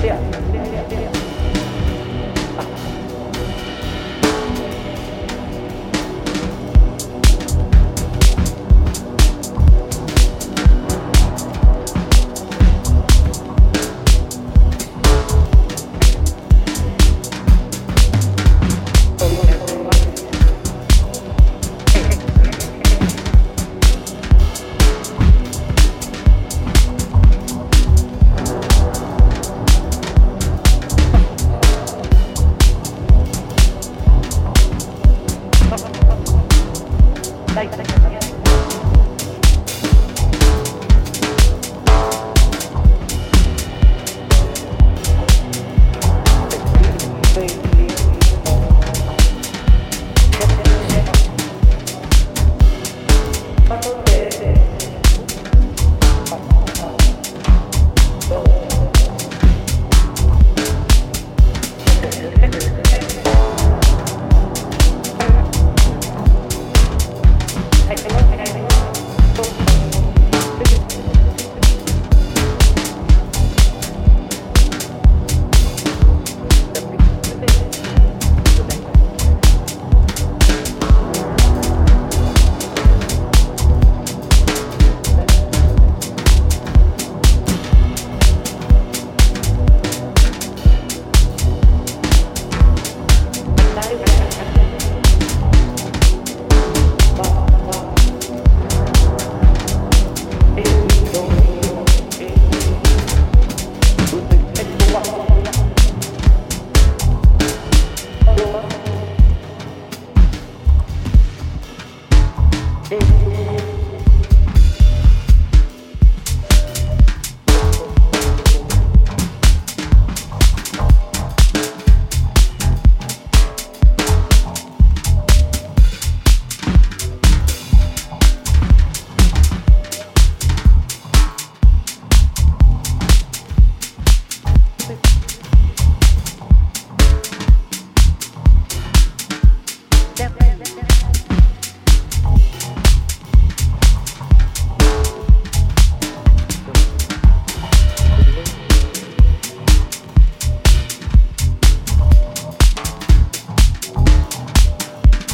对呀